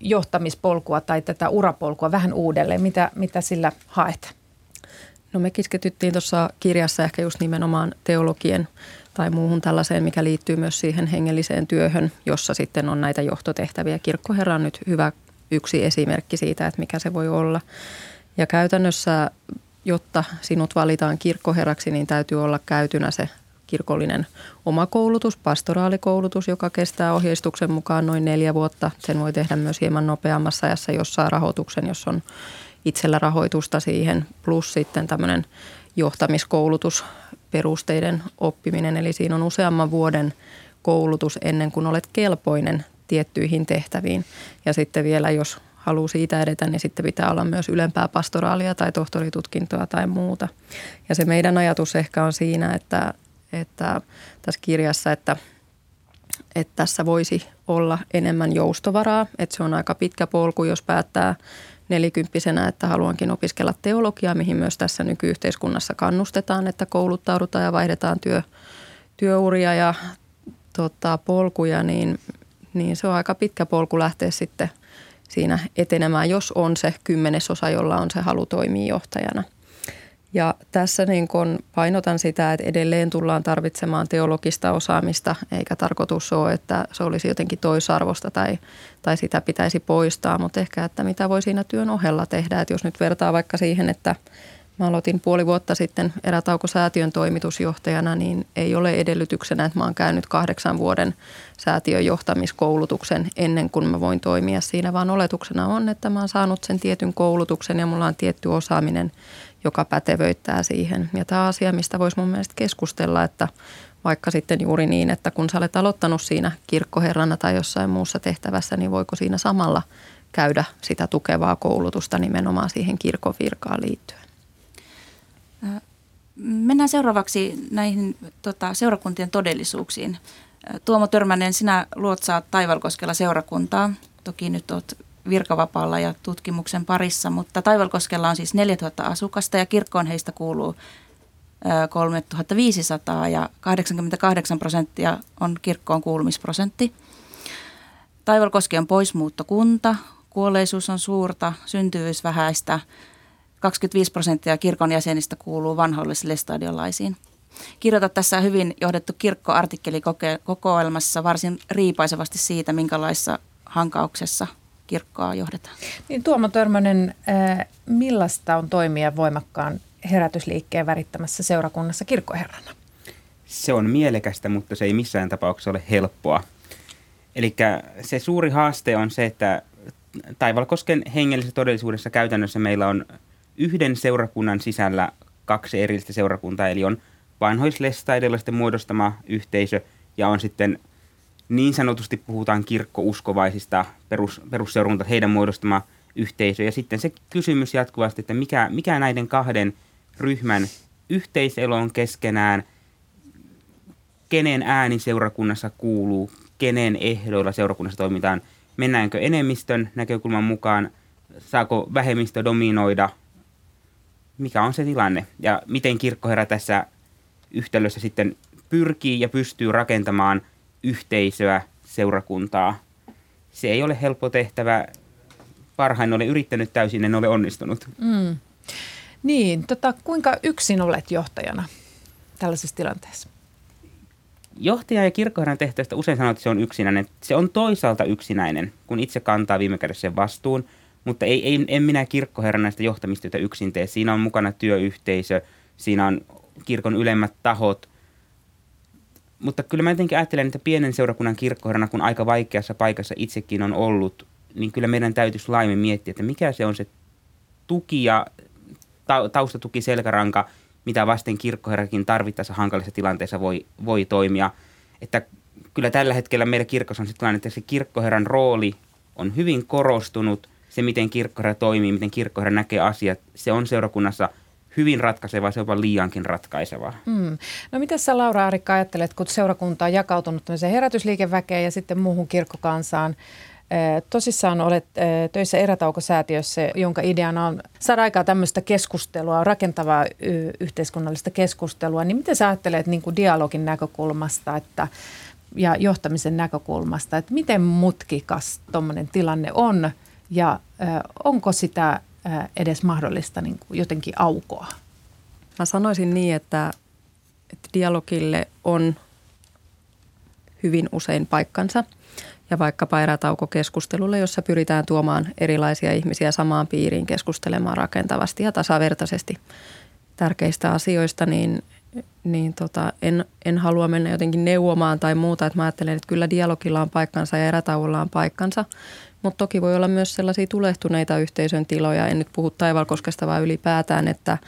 F: johtamispolkua tai tätä urapolkua vähän uudelleen. Mitä, mitä sillä haet?
J: No me keskityttiin tuossa kirjassa ehkä just nimenomaan teologien tai muuhun tällaiseen, mikä liittyy myös siihen hengelliseen työhön, jossa sitten on näitä johtotehtäviä. Kirkkoherra on nyt hyvä yksi esimerkki siitä, että mikä se voi olla. Ja käytännössä jotta sinut valitaan kirkkoherraksi, niin täytyy olla käytynä se kirkollinen oma koulutus, pastoraalikoulutus, joka kestää ohjeistuksen mukaan noin neljä vuotta. Sen voi tehdä myös hieman nopeammassa ajassa, jos saa rahoituksen, jos on itsellä rahoitusta siihen, plus sitten tämmöinen johtamiskoulutus, perusteiden oppiminen. Eli siinä on useamman vuoden koulutus ennen kuin olet kelpoinen tiettyihin tehtäviin. Ja sitten vielä, jos haluaa siitä edetä, niin sitten pitää olla myös ylempää pastoraalia tai tohtoritutkintoa tai muuta. Ja se meidän ajatus ehkä on siinä, että, että tässä kirjassa, että, että tässä voisi olla enemmän joustovaraa, että se on aika pitkä polku, jos päättää nelikymppisenä, että haluankin opiskella teologiaa, mihin myös tässä nykyyhteiskunnassa kannustetaan, että kouluttaudutaan ja vaihdetaan työ, työuria ja tota, polkuja, niin, niin se on aika pitkä polku lähteä sitten – siinä etenemään, jos on se kymmenesosa, jolla on se halu toimia johtajana. Ja tässä niin kun painotan sitä, että edelleen tullaan tarvitsemaan teologista osaamista, eikä tarkoitus ole, että se olisi jotenkin toisarvosta tai, tai sitä pitäisi poistaa, mutta ehkä, että mitä voi siinä työn ohella tehdä. Että jos nyt vertaa vaikka siihen, että Mä aloitin puoli vuotta sitten erätaukosäätiön toimitusjohtajana, niin ei ole edellytyksenä, että mä oon käynyt kahdeksan vuoden säätiön johtamiskoulutuksen ennen kuin mä voin toimia siinä, vaan oletuksena on, että mä oon saanut sen tietyn koulutuksen ja mulla on tietty osaaminen, joka pätevöittää siihen. Ja tämä asia, mistä voisi mun mielestä keskustella, että vaikka sitten juuri niin, että kun sä olet aloittanut siinä kirkkoherrana tai jossain muussa tehtävässä, niin voiko siinä samalla käydä sitä tukevaa koulutusta nimenomaan siihen kirkon virkaan liittyen?
G: Mennään seuraavaksi näihin tota, seurakuntien todellisuuksiin. Tuomo Törmänen, sinä luotsaat Taivalkoskella seurakuntaa. Toki nyt olet virkavapaalla ja tutkimuksen parissa, mutta Taivalkoskella on siis 4000 asukasta ja kirkkoon heistä kuuluu 3500 ja 88 prosenttia on kirkkoon kuulumisprosentti. Taivalkoski on poismuuttokunta, kuolleisuus on suurta, syntyvyys vähäistä – 25 prosenttia kirkon jäsenistä kuuluu vanhollisille stadiolaisiin. Kirjoita tässä hyvin johdettu kirkkoartikkeli kokoelmassa varsin riipaisevasti siitä, minkälaisessa hankauksessa kirkkoa johdetaan.
F: Niin Tuomo Törmönen, äh, millaista on toimia voimakkaan herätysliikkeen värittämässä seurakunnassa kirkkoherrana?
H: Se on mielekästä, mutta se ei missään tapauksessa ole helppoa. Eli se suuri haaste on se, että Taivalkosken hengellisessä todellisuudessa käytännössä meillä on yhden seurakunnan sisällä kaksi erillistä seurakuntaa, eli on vanhoislestaidellaisten muodostama yhteisö ja on sitten niin sanotusti puhutaan kirkkouskovaisista perus, perusseurakunta, heidän muodostama yhteisö. Ja sitten se kysymys jatkuvasti, että mikä, mikä näiden kahden ryhmän yhteiselo on keskenään, kenen ääni seurakunnassa kuuluu, kenen ehdoilla seurakunnassa toimitaan, mennäänkö enemmistön näkökulman mukaan, saako vähemmistö dominoida mikä on se tilanne ja miten kirkkoherra tässä yhtälössä sitten pyrkii ja pystyy rakentamaan yhteisöä, seurakuntaa. Se ei ole helppo tehtävä. Parhain olen yrittänyt täysin, en ole onnistunut. Mm.
F: Niin, tota, kuinka yksin olet johtajana tällaisessa tilanteessa?
H: Johtaja ja kirkkoherran tehtävästä usein sanoo, että se on yksinäinen. Se on toisaalta yksinäinen, kun itse kantaa viime kädessä sen vastuun – mutta ei, ei, en minä kirkkoherran näistä johtamistyötä yksin tee. Siinä on mukana työyhteisö, siinä on kirkon ylemmät tahot. Mutta kyllä mä jotenkin ajattelen, että pienen seurakunnan kirkkoherrana, kun aika vaikeassa paikassa itsekin on ollut, niin kyllä meidän täytyisi laimin miettiä, että mikä se on se tuki ja taustatuki, selkäranka, mitä vasten kirkkoherrakin tarvittaessa hankalissa tilanteissa voi, voi toimia. Että kyllä tällä hetkellä meidän kirkossa on sitten että se kirkkoherran rooli on hyvin korostunut – se, miten kirkkoherra toimii, miten kirkkoherra näkee asiat, se on seurakunnassa hyvin ratkaisevaa, se on jopa liiankin ratkaisevaa. Mm.
F: No miten sä Laura Arikka ajattelet, kun seurakunta on jakautunut herätysliikeväkeen ja sitten muuhun kirkkokansaan, Tosissaan olet töissä erätaukosäätiössä, jonka ideana on saada aikaa tämmöistä keskustelua, rakentavaa yhteiskunnallista keskustelua. Niin miten sä ajattelet niin kuin dialogin näkökulmasta että, ja johtamisen näkökulmasta, että miten mutkikas tuommoinen tilanne on – ja onko sitä edes mahdollista niin kuin jotenkin aukoa?
J: Mä sanoisin niin, että, että dialogille on hyvin usein paikkansa ja vaikkapa erätaukokeskustelulle, jossa pyritään tuomaan erilaisia ihmisiä samaan piiriin keskustelemaan rakentavasti ja tasavertaisesti tärkeistä asioista, niin, niin tota, en, en halua mennä jotenkin neuvomaan tai muuta. Että mä ajattelen, että kyllä dialogilla on paikkansa ja erätauolla on paikkansa, mutta toki voi olla myös sellaisia tulehtuneita yhteisön tiloja. En nyt puhu Taivalkoskesta vaan ylipäätään, että,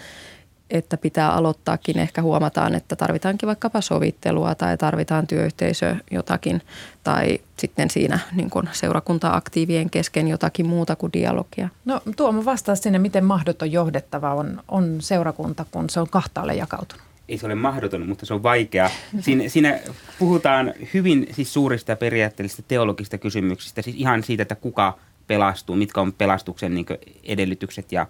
J: että pitää aloittaakin. Ehkä huomataan, että tarvitaankin vaikkapa sovittelua tai tarvitaan työyhteisö jotakin tai sitten siinä niin kuin seurakunta-aktiivien kesken jotakin muuta kuin dialogia.
F: No Tuomo vastaa sinne, miten mahdoton johdettava on, on seurakunta, kun se on kahtaalle jakautunut
H: ei se ole mahdoton, mutta se on vaikea. Siinä, siinä puhutaan hyvin siis suurista periaatteellisista teologisista kysymyksistä, siis ihan siitä, että kuka pelastuu, mitkä on pelastuksen niin edellytykset ja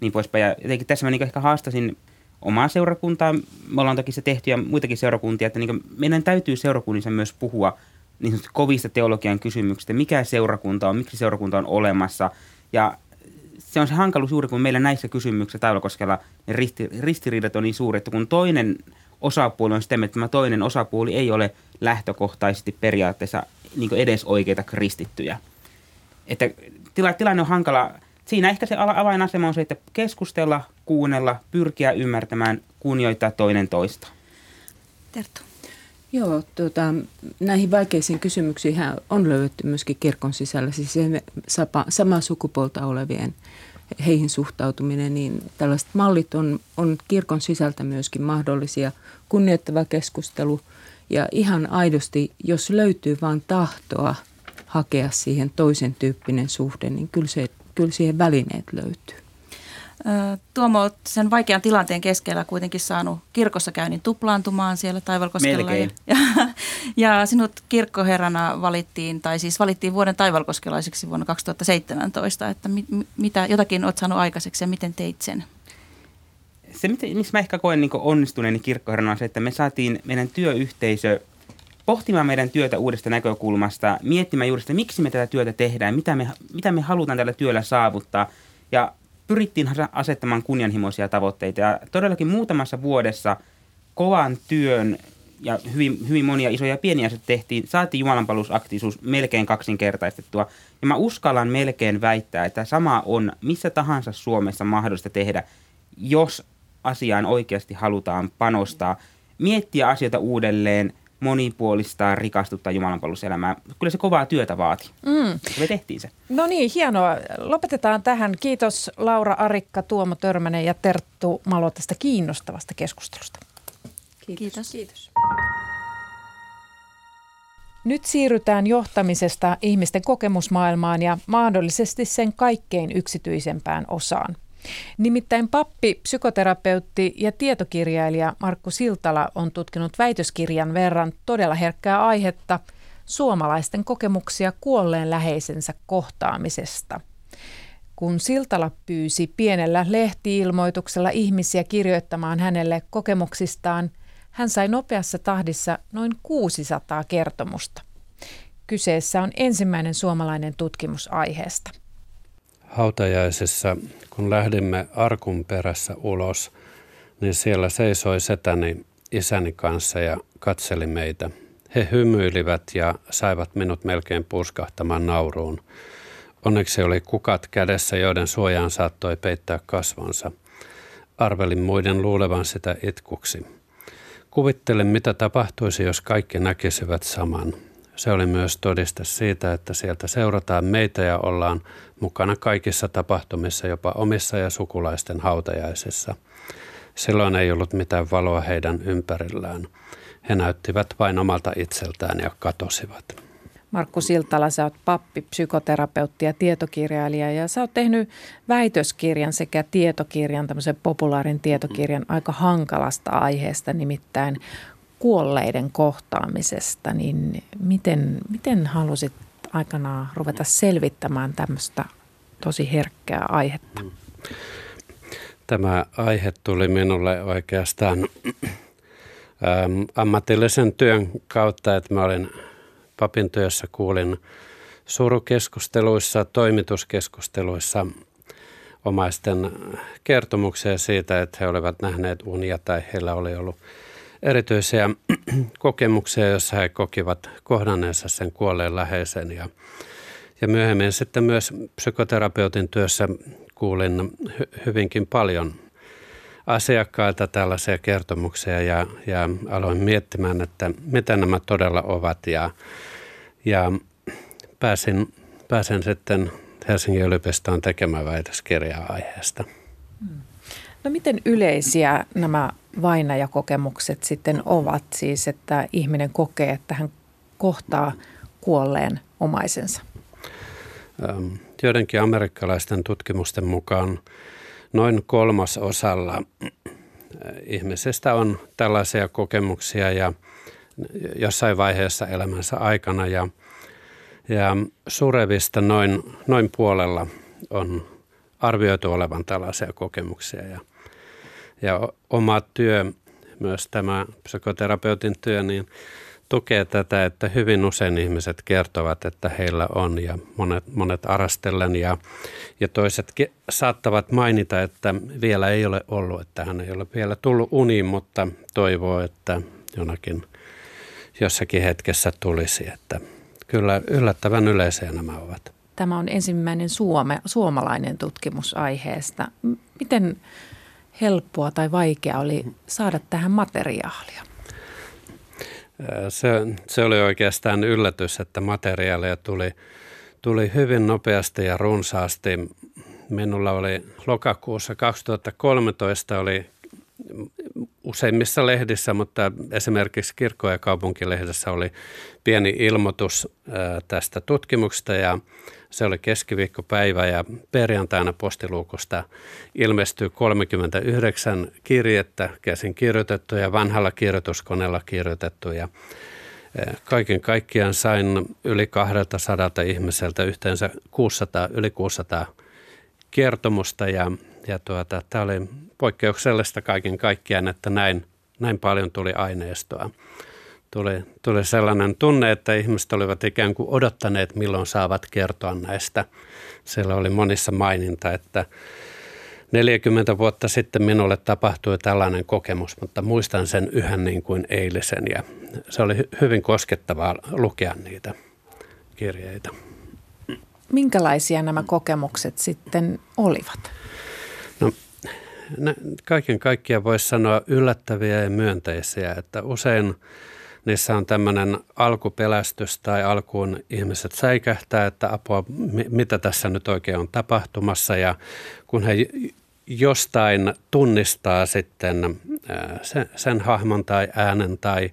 H: niin poispäin. Ja jotenkin tässä mä niin ehkä haastasin omaa seurakuntaa, me ollaan toki se tehty ja muitakin seurakuntia, että niin meidän täytyy seurakunnissa myös puhua niin kovista teologian kysymyksistä, mikä seurakunta on, miksi seurakunta on olemassa. Ja se on se hankaluus juuri, kun meillä näissä kysymyksissä Taivalkoskella ne risti, ristiriidat on niin suuri, että kun toinen osapuoli on sitä, että tämä toinen osapuoli ei ole lähtökohtaisesti periaatteessa niin edes oikeita kristittyjä. Että tila, tilanne on hankala. Siinä ehkä se avainasema on se, että keskustella, kuunnella, pyrkiä ymmärtämään, kunnioittaa toinen toista.
G: Terttu.
I: Joo, tuota, näihin vaikeisiin kysymyksiin on löydetty myöskin kirkon sisällä, siis sama, samaa sukupuolta olevien heihin suhtautuminen, niin tällaiset mallit on, on kirkon sisältä myöskin mahdollisia. Kunnioittava keskustelu ja ihan aidosti, jos löytyy vain tahtoa hakea siihen toisen tyyppinen suhde, niin kyllä, se, kyllä siihen välineet löytyy.
G: Tuomo, sen vaikean tilanteen keskellä kuitenkin saanut kirkossa käynnin tuplaantumaan siellä Taivalkoskella. Ja, ja, ja sinut kirkkoherrana valittiin, tai siis valittiin vuoden taivalkoskelaiseksi vuonna 2017. Että mit, mitä jotakin olet saanut aikaiseksi ja miten teit sen?
H: Se, missä mä ehkä koen niin onnistuneeni kirkkoherrana on se, että me saatiin meidän työyhteisö pohtimaan meidän työtä uudesta näkökulmasta, miettimään juuri sitä, miksi me tätä työtä tehdään, mitä me, mitä me halutaan tällä työllä saavuttaa. Ja pyrittiin asettamaan kunnianhimoisia tavoitteita. Ja todellakin muutamassa vuodessa kovan työn ja hyvin, hyvin monia isoja ja pieniä asioita tehtiin, saatiin jumalanpalusaktiisuus melkein kaksinkertaistettua. Ja mä uskallan melkein väittää, että sama on missä tahansa Suomessa mahdollista tehdä, jos asiaan oikeasti halutaan panostaa, miettiä asioita uudelleen, monipuolistaa, rikastuttaa jumalanpalveluselämää. Kyllä se kovaa työtä vaati. Mm. Me tehtiin se.
F: No niin, hienoa. Lopetetaan tähän. Kiitos Laura Arikka, Tuomo Törmänen ja Terttu Malo tästä kiinnostavasta keskustelusta.
G: Kiitos. Kiitos. Kiitos.
F: Nyt siirrytään johtamisesta ihmisten kokemusmaailmaan ja mahdollisesti sen kaikkein yksityisempään osaan – Nimittäin pappi, psykoterapeutti ja tietokirjailija Markku Siltala on tutkinut väitöskirjan verran todella herkkää aihetta suomalaisten kokemuksia kuolleen läheisensä kohtaamisesta. Kun Siltala pyysi pienellä lehtiilmoituksella ihmisiä kirjoittamaan hänelle kokemuksistaan, hän sai nopeassa tahdissa noin 600 kertomusta. Kyseessä on ensimmäinen suomalainen tutkimus aiheesta
L: hautajaisessa, kun lähdimme arkun perässä ulos, niin siellä seisoi setäni isäni kanssa ja katseli meitä. He hymyilivät ja saivat minut melkein purskahtamaan nauruun. Onneksi oli kukat kädessä, joiden suojaan saattoi peittää kasvonsa. Arvelin muiden luulevan sitä itkuksi. Kuvittelen, mitä tapahtuisi, jos kaikki näkisivät saman. Se oli myös todiste siitä, että sieltä seurataan meitä ja ollaan mukana kaikissa tapahtumissa, jopa omissa ja sukulaisten hautajaisissa. Silloin ei ollut mitään valoa heidän ympärillään. He näyttivät vain omalta itseltään ja katosivat.
F: Markku Siltala, sä oot pappi, psykoterapeutti ja tietokirjailija ja sä oot tehnyt väitöskirjan sekä tietokirjan, tämmöisen populaarin tietokirjan aika hankalasta aiheesta, nimittäin kuolleiden kohtaamisesta, niin miten, miten halusit aikanaan ruveta selvittämään tämmöistä tosi herkkää aihetta?
L: Tämä aihe tuli minulle oikeastaan äm, ammatillisen työn kautta, että mä olin papin työssä, kuulin surukeskusteluissa, toimituskeskusteluissa omaisten kertomuksia siitä, että he olivat nähneet unia tai heillä oli ollut erityisiä kokemuksia, joissa he kokivat kohdanneensa sen kuolleen läheisen. Ja, ja myöhemmin sitten myös psykoterapeutin työssä kuulin hy- hyvinkin paljon asiakkailta tällaisia kertomuksia ja, ja aloin miettimään, että mitä nämä todella ovat ja, ja pääsin, pääsin sitten Helsingin yliopistoon tekemään väitöskirjaa aiheesta. Hmm.
F: No miten yleisiä nämä vainajakokemukset sitten ovat? Siis, että ihminen kokee, että hän kohtaa kuolleen omaisensa.
L: Joidenkin amerikkalaisten tutkimusten mukaan noin kolmas osalla ihmisestä on tällaisia kokemuksia ja jossain vaiheessa elämänsä aikana ja, ja surevista noin, noin puolella on arvioitu olevan tällaisia kokemuksia ja ja oma työ, myös tämä psykoterapeutin työ, niin tukee tätä, että hyvin usein ihmiset kertovat, että heillä on ja monet, monet arastellen ja, ja toiset saattavat mainita, että vielä ei ole ollut, että hän ei ole vielä tullut uniin, mutta toivoo, että jonakin jossakin hetkessä tulisi, että kyllä yllättävän yleisiä nämä ovat.
F: Tämä on ensimmäinen suome, suomalainen tutkimus aiheesta. Miten helppoa tai vaikea oli saada tähän materiaalia?
L: Se, se oli oikeastaan yllätys, että materiaalia tuli, tuli hyvin nopeasti ja runsaasti. Minulla oli lokakuussa 2013 oli useimmissa lehdissä, mutta esimerkiksi kirkko- ja kaupunkilehdessä oli pieni ilmoitus tästä tutkimuksesta ja se oli keskiviikkopäivä ja perjantaina postiluukusta ilmestyi 39 kirjettä käsin kirjoitettu ja vanhalla kirjoituskoneella kirjoitettu ja Kaiken kaikkiaan sain yli 200 ihmiseltä yhteensä 600, yli 600 kertomusta ja, ja tuota, tämä oli poikkeuksellista kaiken kaikkiaan, että näin, näin paljon tuli aineistoa. Tuli, tuli sellainen tunne, että ihmiset olivat ikään kuin odottaneet, milloin saavat kertoa näistä. Siellä oli monissa maininta, että 40 vuotta sitten minulle tapahtui tällainen kokemus, mutta muistan sen yhä niin kuin eilisen ja se oli hyvin koskettavaa lukea niitä kirjeitä.
F: Minkälaisia nämä kokemukset sitten olivat?
L: No kaiken kaikkiaan voisi sanoa yllättäviä ja myönteisiä, että usein niissä on tämmöinen alkupelästys tai alkuun ihmiset säikähtää, että apua, mitä tässä nyt oikein on tapahtumassa. Ja kun he jostain tunnistaa sitten sen, sen hahmon tai äänen tai,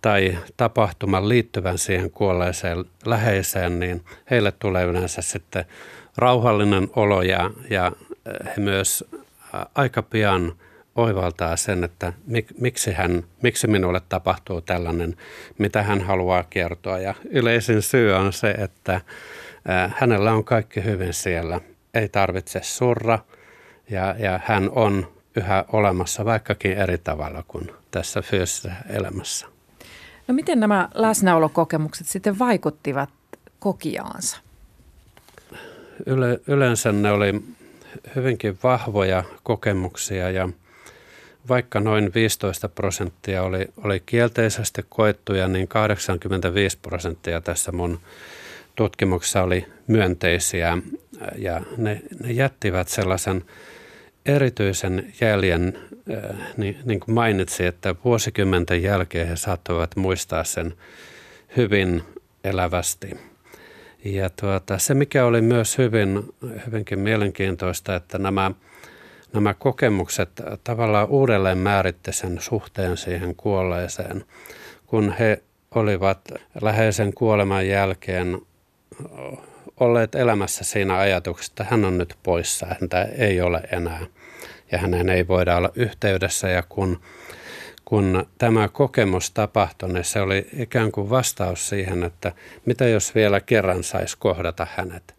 L: tai tapahtuman liittyvän siihen kuolleeseen läheiseen, niin heille tulee yleensä sitten rauhallinen olo ja, ja he myös aika pian oivaltaa sen, että mik, miksi, hän, miksi minulle tapahtuu tällainen, mitä hän haluaa kertoa. Ja yleisin syy on se, että hänellä on kaikki hyvin siellä. Ei tarvitse surra ja, ja hän on yhä olemassa vaikkakin eri tavalla kuin tässä fyysisessä elämässä.
F: No miten nämä läsnäolokokemukset sitten vaikuttivat kokiaansa?
L: Yle, yleensä ne oli hyvinkin vahvoja kokemuksia ja vaikka noin 15 prosenttia oli, oli kielteisesti koettuja, niin 85 prosenttia tässä mun tutkimuksessa oli myönteisiä ja ne, ne jättivät sellaisen erityisen jäljen, niin, niin kuin mainitsin, että vuosikymmenten jälkeen he saattoivat muistaa sen hyvin elävästi. Ja tuota, se, mikä oli myös hyvin, hyvinkin mielenkiintoista, että nämä, nämä kokemukset tavallaan uudelleen määritti sen suhteen siihen kuolleeseen, kun he olivat läheisen kuoleman jälkeen olleet elämässä siinä ajatuksessa, että hän on nyt poissa, häntä ei ole enää ja hänen ei voida olla yhteydessä ja kun kun tämä kokemus tapahtui, niin se oli ikään kuin vastaus siihen, että mitä jos vielä kerran saisi kohdata hänet.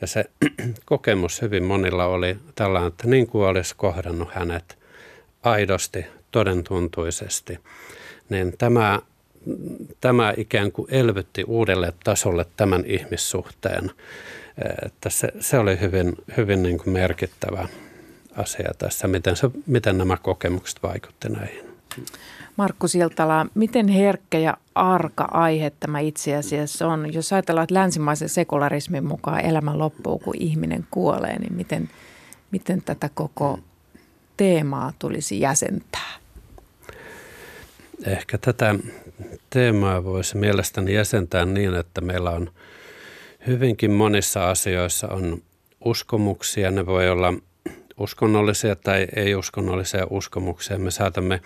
L: Ja se kokemus hyvin monilla oli tällainen, että niin kuin olisi kohdannut hänet aidosti, todentuntuisesti, niin tämä, tämä ikään kuin elvytti uudelle tasolle tämän ihmissuhteen. Että se, se oli hyvin, hyvin niin kuin merkittävä asia tässä, miten, se, miten nämä kokemukset vaikutti näihin.
F: Markku Siltala, miten herkkä ja arka aihe tämä itse asiassa on? Jos ajatellaan, että länsimaisen sekularismin mukaan elämä loppuu, kun ihminen kuolee, niin miten, miten tätä koko teemaa tulisi jäsentää?
L: Ehkä tätä teemaa voisi mielestäni jäsentää niin, että meillä on hyvinkin monissa asioissa on uskomuksia. Ne voi olla uskonnollisia tai ei-uskonnollisia uskomuksia. Me saatamme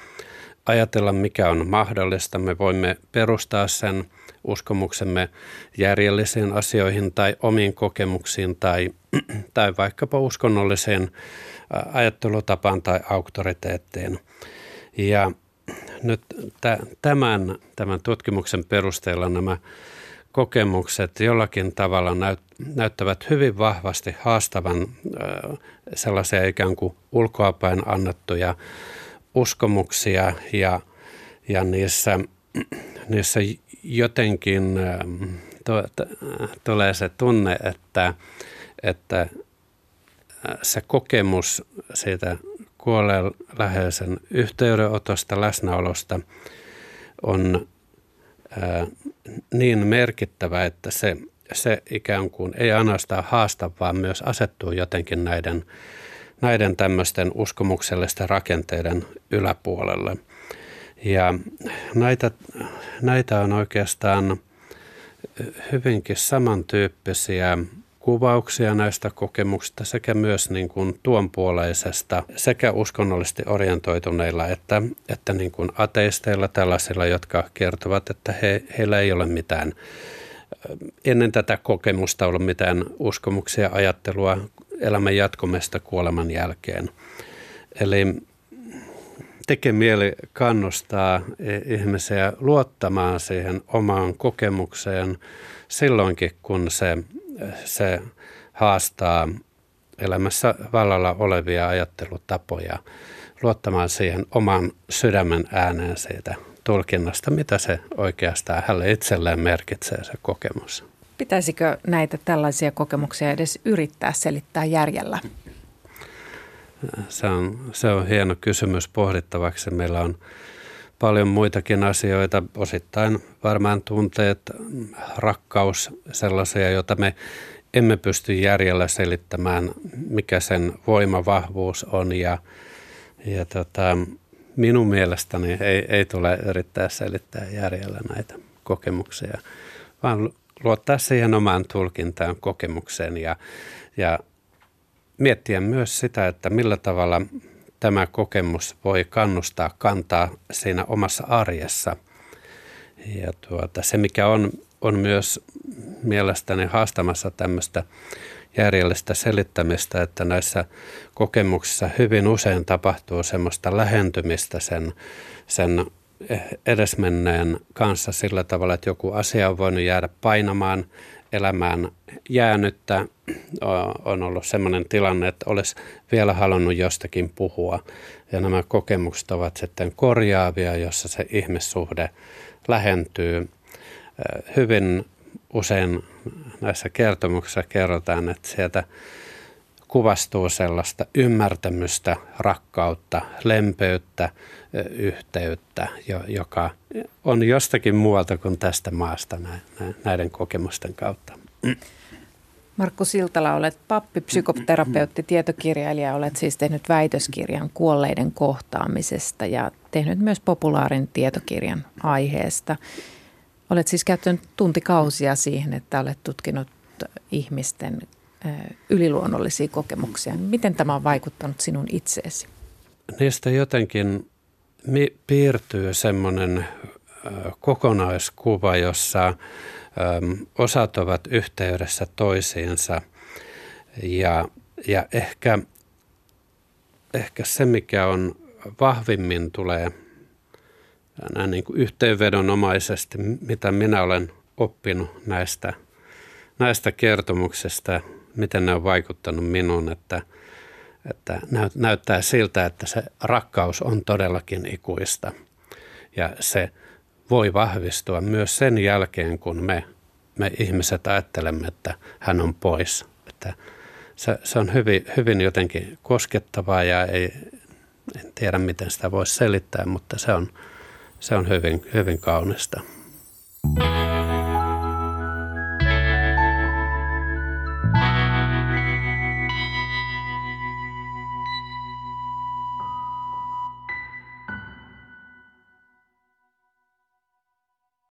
L: ajatella, mikä on mahdollista. Me voimme perustaa sen uskomuksemme järjellisiin asioihin tai omiin kokemuksiin tai, tai vaikkapa uskonnolliseen ajattelutapaan tai auktoriteettiin. Ja nyt tämän, tämän tutkimuksen perusteella nämä kokemukset jollakin tavalla näyttävät hyvin vahvasti haastavan sellaisia ikään kuin ulkoapäin annettuja uskomuksia ja, ja niissä niissä jotenkin to, to, tulee se tunne, että, että se kokemus siitä kuolleen läheisen yhteydenotosta, läsnäolosta on ää, niin merkittävä, että se, se ikään kuin ei ainoastaan haasta, vaan myös asettuu jotenkin näiden, näiden tämmöisten uskomuksellisten rakenteiden yläpuolelle. Ja näitä, näitä on oikeastaan hyvinkin samantyyppisiä kuvauksia näistä kokemuksista sekä myös niin kuin tuonpuoleisesta sekä uskonnollisesti orientoituneilla että, että niin kuin ateisteilla tällaisilla, jotka kertovat, että he, heillä ei ole mitään ennen tätä kokemusta ollut mitään uskomuksia, ajattelua elämän jatkumesta kuoleman jälkeen. Eli tekee mieli kannustaa ihmisiä luottamaan siihen omaan kokemukseen silloinkin, kun se se haastaa elämässä vallalla olevia ajattelutapoja luottamaan siihen oman sydämen ääneen siitä tulkinnasta, mitä se oikeastaan hänelle itselleen merkitsee se kokemus.
F: Pitäisikö näitä tällaisia kokemuksia edes yrittää selittää järjellä?
L: Se on, se on hieno kysymys pohdittavaksi. Meillä on paljon muitakin asioita, osittain varmaan tunteet, rakkaus, sellaisia, joita me emme pysty järjellä selittämään, mikä sen voimavahvuus on ja, ja tota, minun mielestäni ei, ei tule yrittää selittää järjellä näitä kokemuksia, vaan luottaa siihen omaan tulkintaan kokemukseen ja, ja miettiä myös sitä, että millä tavalla tämä kokemus voi kannustaa kantaa siinä omassa arjessa. Ja tuota, se, mikä on, on myös mielestäni haastamassa tämmöistä järjellistä selittämistä, että näissä kokemuksissa hyvin usein tapahtuu semmoista lähentymistä sen, sen edesmenneen kanssa sillä tavalla, että joku asia on voinut jäädä painamaan elämään jäänyttä. On ollut sellainen tilanne, että olisi vielä halunnut jostakin puhua. Ja nämä kokemukset ovat sitten korjaavia, jossa se ihmissuhde lähentyy. Hyvin usein näissä kertomuksissa kerrotaan, että sieltä kuvastuu sellaista ymmärtämystä, rakkautta, lempeyttä, yhteyttä, joka on jostakin muualta kuin tästä maasta näiden kokemusten kautta.
F: Markku Siltala, olet pappi, psykoterapeutti, tietokirjailija. Olet siis tehnyt väitöskirjan kuolleiden kohtaamisesta ja tehnyt myös populaarin tietokirjan aiheesta. Olet siis käyttänyt tuntikausia siihen, että olet tutkinut ihmisten yliluonnollisia kokemuksia. Miten tämä on vaikuttanut sinun itseesi?
L: Niistä jotenkin piirtyy semmoinen kokonaiskuva, jossa osat ovat yhteydessä toisiinsa ja, ja ehkä, ehkä se, mikä on vahvimmin tulee näin niin kuin yhteenvedonomaisesti, mitä minä olen oppinut näistä, näistä kertomuksista, miten ne on vaikuttanut minuun, että, että näyttää siltä, että se rakkaus on todellakin ikuista ja se – voi vahvistua myös sen jälkeen, kun me, me ihmiset ajattelemme, että hän on pois. Että se, se on hyvin, hyvin jotenkin koskettavaa ja ei, en tiedä miten sitä voisi selittää, mutta se on, se on hyvin, hyvin kaunista.